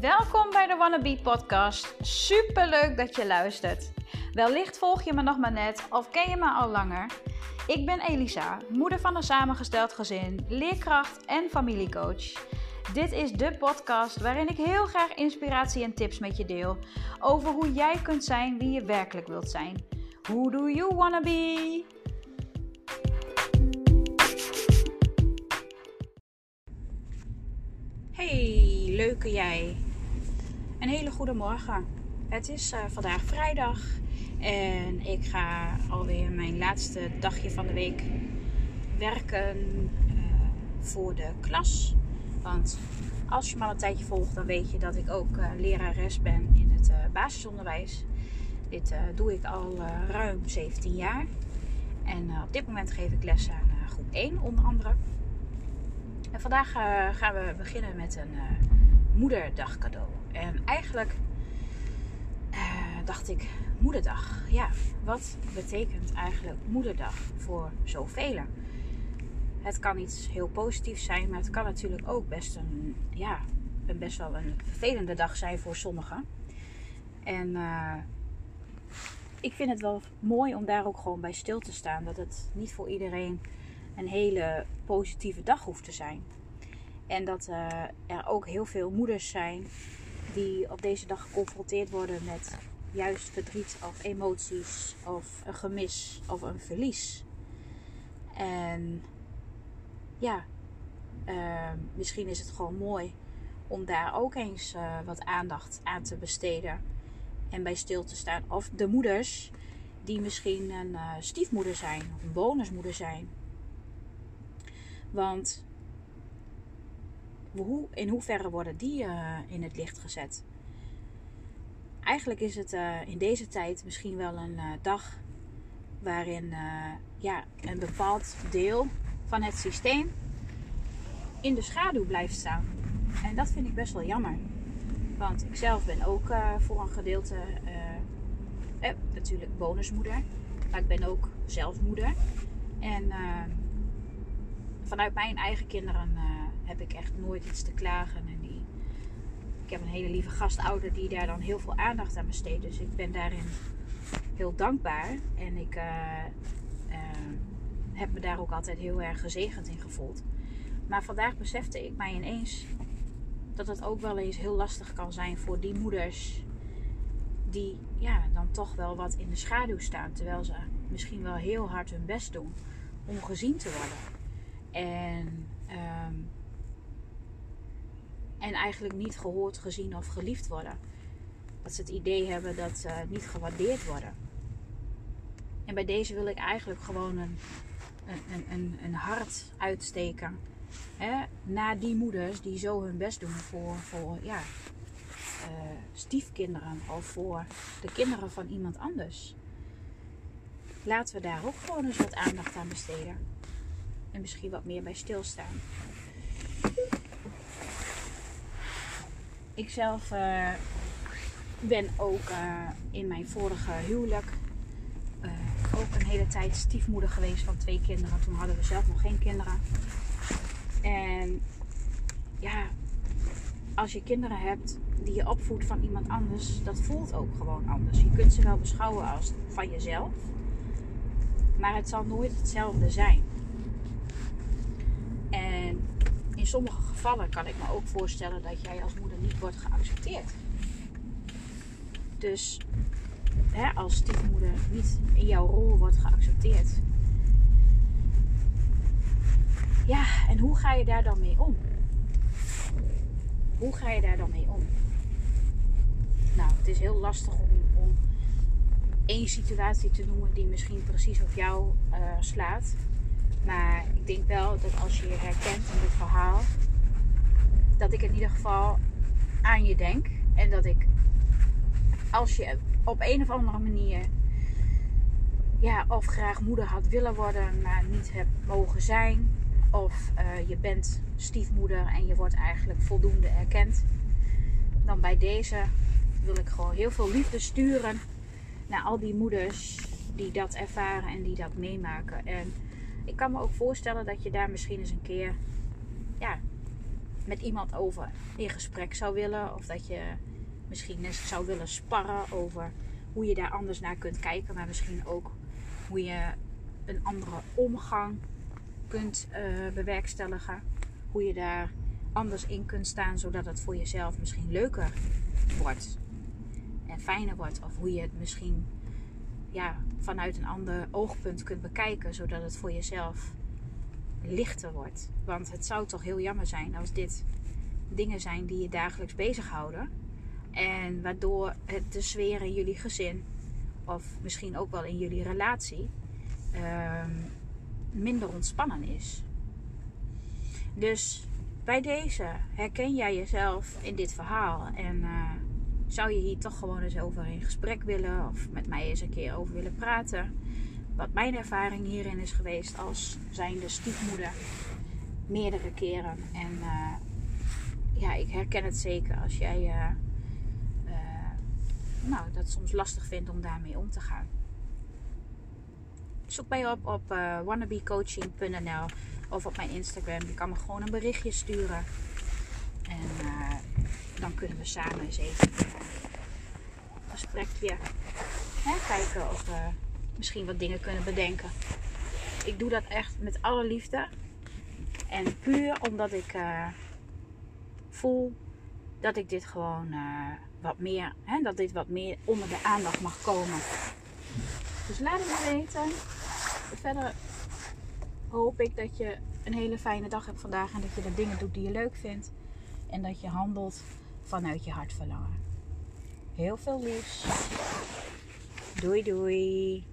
Welkom bij de Wannabe Podcast. Super leuk dat je luistert. Wellicht volg je me nog maar net of ken je me al langer. Ik ben Elisa, moeder van een samengesteld gezin, leerkracht en familiecoach. Dit is de podcast waarin ik heel graag inspiratie en tips met je deel over hoe jij kunt zijn wie je werkelijk wilt zijn. Who do you wanna be? Hey, leuke jij. Een hele goede morgen. Het is uh, vandaag vrijdag en ik ga alweer mijn laatste dagje van de week werken uh, voor de klas. Want als je me al een tijdje volgt, dan weet je dat ik ook uh, lerares ben in het basisonderwijs. Dit doe ik al ruim 17 jaar. En op dit moment geef ik les aan groep 1 onder andere. En vandaag gaan we beginnen met een moederdag cadeau. En eigenlijk dacht ik, moederdag. Ja, wat betekent eigenlijk moederdag voor zoveel? Het kan iets heel positiefs zijn, maar het kan natuurlijk ook best een, ja, een best wel een vervelende dag zijn voor sommigen. En uh, ik vind het wel mooi om daar ook gewoon bij stil te staan. Dat het niet voor iedereen een hele positieve dag hoeft te zijn. En dat uh, er ook heel veel moeders zijn die op deze dag geconfronteerd worden met juist verdriet of emoties of een gemis of een verlies. En ja, uh, misschien is het gewoon mooi om daar ook eens uh, wat aandacht aan te besteden en bij stil te staan. Of de moeders die misschien een stiefmoeder zijn of een bonusmoeder zijn. Want hoe, in hoeverre worden die in het licht gezet? eigenlijk is het uh, in deze tijd misschien wel een uh, dag waarin ja, een bepaald deel van het systeem in de schaduw blijft staan. En dat vind ik best wel jammer. Want ik zelf ben ook voor een gedeelte eh, natuurlijk bonusmoeder. Maar ik ben ook zelf moeder. En vanuit mijn eigen kinderen heb ik echt nooit iets te klagen. En die ik heb een hele lieve gastouder die daar dan heel veel aandacht aan besteedt. Dus ik ben daarin heel dankbaar. En ik uh, uh, heb me daar ook altijd heel erg gezegend in gevoeld. Maar vandaag besefte ik mij ineens dat het ook wel eens heel lastig kan zijn voor die moeders die ja, dan toch wel wat in de schaduw staan. Terwijl ze misschien wel heel hard hun best doen om gezien te worden. En um, en eigenlijk niet gehoord, gezien of geliefd worden. Dat ze het idee hebben dat ze niet gewaardeerd worden. En bij deze wil ik eigenlijk gewoon een, een, een, een hart uitsteken. Hè, naar die moeders die zo hun best doen voor, voor ja, uh, stiefkinderen of voor de kinderen van iemand anders. Laten we daar ook gewoon eens wat aandacht aan besteden. En misschien wat meer bij stilstaan. Ik zelf uh, ben ook uh, in mijn vorige huwelijk uh, ook een hele tijd stiefmoeder geweest van twee kinderen. Toen hadden we zelf nog geen kinderen. En ja, als je kinderen hebt die je opvoedt van iemand anders, dat voelt ook gewoon anders. Je kunt ze wel beschouwen als van jezelf, maar het zal nooit hetzelfde zijn. En in sommige gevallen kan ik me ook voorstellen dat jij als moeder niet wordt geaccepteerd. Dus hè, als stiefmoeder niet in jouw rol wordt geaccepteerd. Ja, en hoe ga je daar dan mee om? Hoe ga je daar dan mee om? Nou, het is heel lastig om, om één situatie te noemen die misschien precies op jou uh, slaat. Maar ik denk wel dat als je je herkent in dit verhaal, dat ik in ieder geval aan je denk. En dat ik, als je op een of andere manier, ja, of graag moeder had willen worden, maar niet hebt mogen zijn. Of uh, je bent stiefmoeder en je wordt eigenlijk voldoende erkend. Dan bij deze wil ik gewoon heel veel liefde sturen naar al die moeders die dat ervaren en die dat meemaken. En ik kan me ook voorstellen dat je daar misschien eens een keer ja, met iemand over in gesprek zou willen. Of dat je misschien eens zou willen sparren over hoe je daar anders naar kunt kijken. Maar misschien ook hoe je een andere omgang kunt uh, bewerkstelligen. Hoe je daar anders in kunt staan, zodat het voor jezelf misschien leuker wordt. En fijner wordt. Of hoe je het misschien ja, vanuit een ander oogpunt kunt bekijken, zodat het voor jezelf lichter wordt. Want het zou toch heel jammer zijn als dit dingen zijn die je dagelijks bezighouden. En waardoor het de sfeer in jullie gezin, of misschien ook wel in jullie relatie, ehm, minder ontspannen is. Dus bij deze herken jij jezelf in dit verhaal en uh, zou je hier toch gewoon eens over in gesprek willen of met mij eens een keer over willen praten. Wat mijn ervaring hierin is geweest als zijnde stiefmoeder meerdere keren. En uh, ja, ik herken het zeker als jij uh, nou, dat soms lastig vindt om daarmee om te gaan. Zoek mij op op wannabecoaching.nl of op mijn Instagram. Je kan me gewoon een berichtje sturen. En dan kunnen we samen eens even een gesprekje hè, kijken of we misschien wat dingen kunnen bedenken. Ik doe dat echt met alle liefde. En puur omdat ik uh, voel dat ik dit gewoon uh, wat meer, hè, dat dit wat meer onder de aandacht mag komen. Dus laat het me weten. Verder hoop ik dat je een hele fijne dag hebt vandaag en dat je de dingen doet die je leuk vindt. En dat je handelt vanuit je hartverlangen. Heel veel liefs. Doei doei.